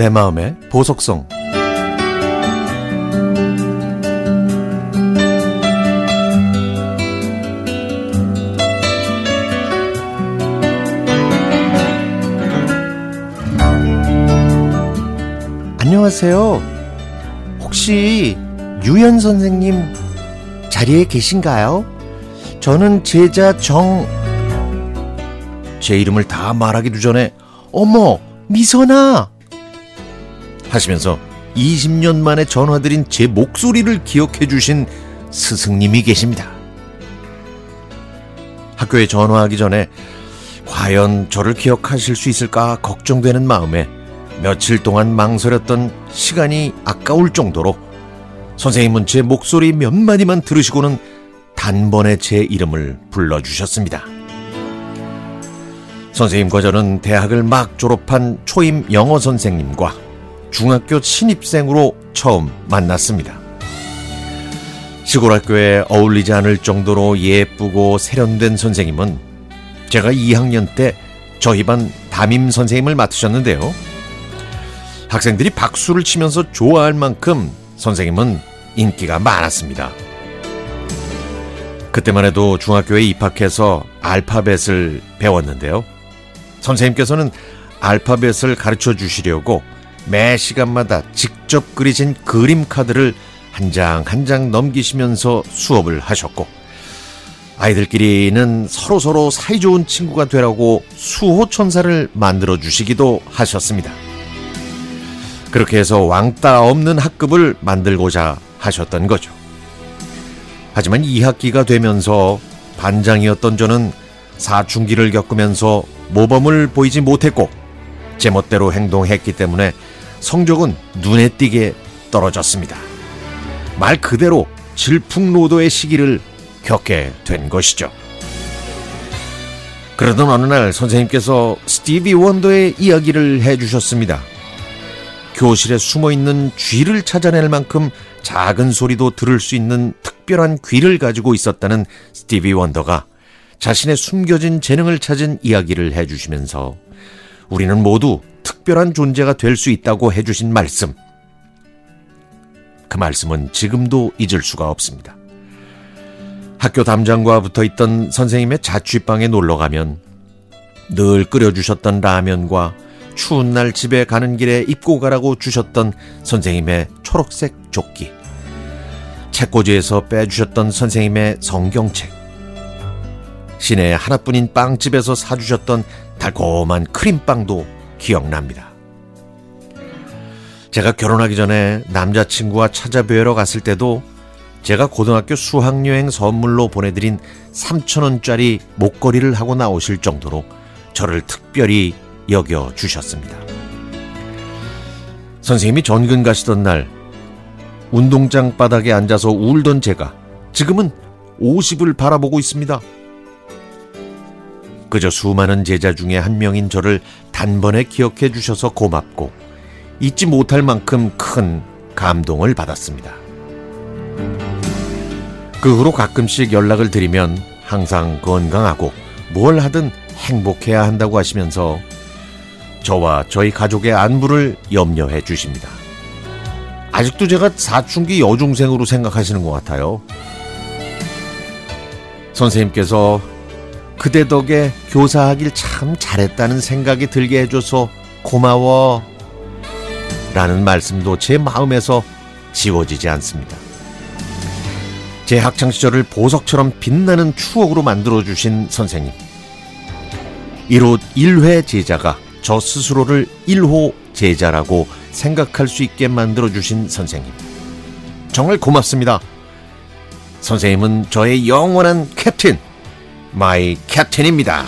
내 마음의 보석성 안녕하세요. 혹시 유연 선생님 자리에 계신가요? 저는 제자 정... 제 이름을 다 말하기도 전에 어머 미선아 하시면서 20년 만에 전화드린 제 목소리를 기억해 주신 스승님이 계십니다. 학교에 전화하기 전에 과연 저를 기억하실 수 있을까 걱정되는 마음에 며칠 동안 망설였던 시간이 아까울 정도로 선생님은 제 목소리 몇 마디만 들으시고는 단번에 제 이름을 불러주셨습니다. 선생님과 저는 대학을 막 졸업한 초임 영어 선생님과 중학교 신입생으로 처음 만났습니다. 시골 학교에 어울리지 않을 정도로 예쁘고 세련된 선생님은 제가 2학년 때 저희 반 담임 선생님을 맡으셨는데요. 학생들이 박수를 치면서 좋아할 만큼 선생님은 인기가 많았습니다. 그때만 해도 중학교에 입학해서 알파벳을 배웠는데요. 선생님께서는 알파벳을 가르쳐 주시려고 매 시간마다 직접 그리신 그림 카드를 한장 한 장 넘기시면서 수업을 하셨고 아이들끼리는 서로서로 사이좋은 친구가 되라고 수호천사를 만들어 주시기도 하셨습니다. 그렇게 해서 왕따 없는 학급을 만들고자 하셨던 거죠. 하지만 2학기가 되면서 반장이었던 저는 사춘기를 겪으면서 모범을 보이지 못했고 제멋대로 행동했기 때문에 성적은 눈에 띄게 떨어졌습니다. 말 그대로 질풍노도의 시기를 겪게 된 것이죠. 그러던 어느 날 선생님께서 스티비 원더의 이야기를 해주셨습니다. 교실에 숨어 있는 쥐를 찾아낼 만큼 작은 소리도 들을 수 있는 특별한 귀를 가지고 있었다는 스티비 원더가 자신의 숨겨진 재능을 찾은 이야기를 해주시면서 우리는 모두 특별한 존재가 될 수 있다고 해주신 말씀. 그 말씀은 지금도 잊을 수가 없습니다. 학교 담장과 붙어 있던 선생님의 자취방에 놀러 가면 늘 끓여주셨던 라면과 추운 날 집에 가는 길에 입고 가라고 주셨던 선생님의 초록색 조끼. 책꽂이에서 빼주셨던 선생님의 성경책. 시내 하나뿐인 빵집에서 사주셨던 달콤한 크림빵도 기억납니다. 제가 결혼하기 전에 남자친구와 찾아뵈러 갔을 때도 제가 고등학교 수학여행 선물로 보내드린 3천원짜리 목걸이를 하고 나오실 정도로 저를 특별히 여겨 주셨습니다. 선생님이 전근 가시던 날 운동장 바닥에 앉아서 울던 제가 지금은 50을 바라보고 있습니다. 그저 수많은 제자 중에 한 명인 저를 단번에 기억해 주셔서 고맙고 잊지 못할 만큼 큰 감동을 받았습니다. 그 후로 가끔씩 연락을 드리면 항상 건강하고 뭘 하든 행복해야 한다고 하시면서 저와 저희 가족의 안부를 염려해 주십니다. 아직도 제가 사춘기 여중생으로 생각하시는 것 같아요. 선생님께서 그대 덕에 교사하길 참 잘했다는 생각이 들게 해줘서 고마워. 라는 말씀도 제 마음에서 지워지지 않습니다. 제 학창시절을 보석처럼 빛나는 추억으로 만들어주신 선생님. 1호 1회 제자가 저 스스로를 1호 제자라고 생각할 수 있게 만들어주신 선생님. 정말 고맙습니다. 선생님은 저의 영원한 captain, my captain입니다.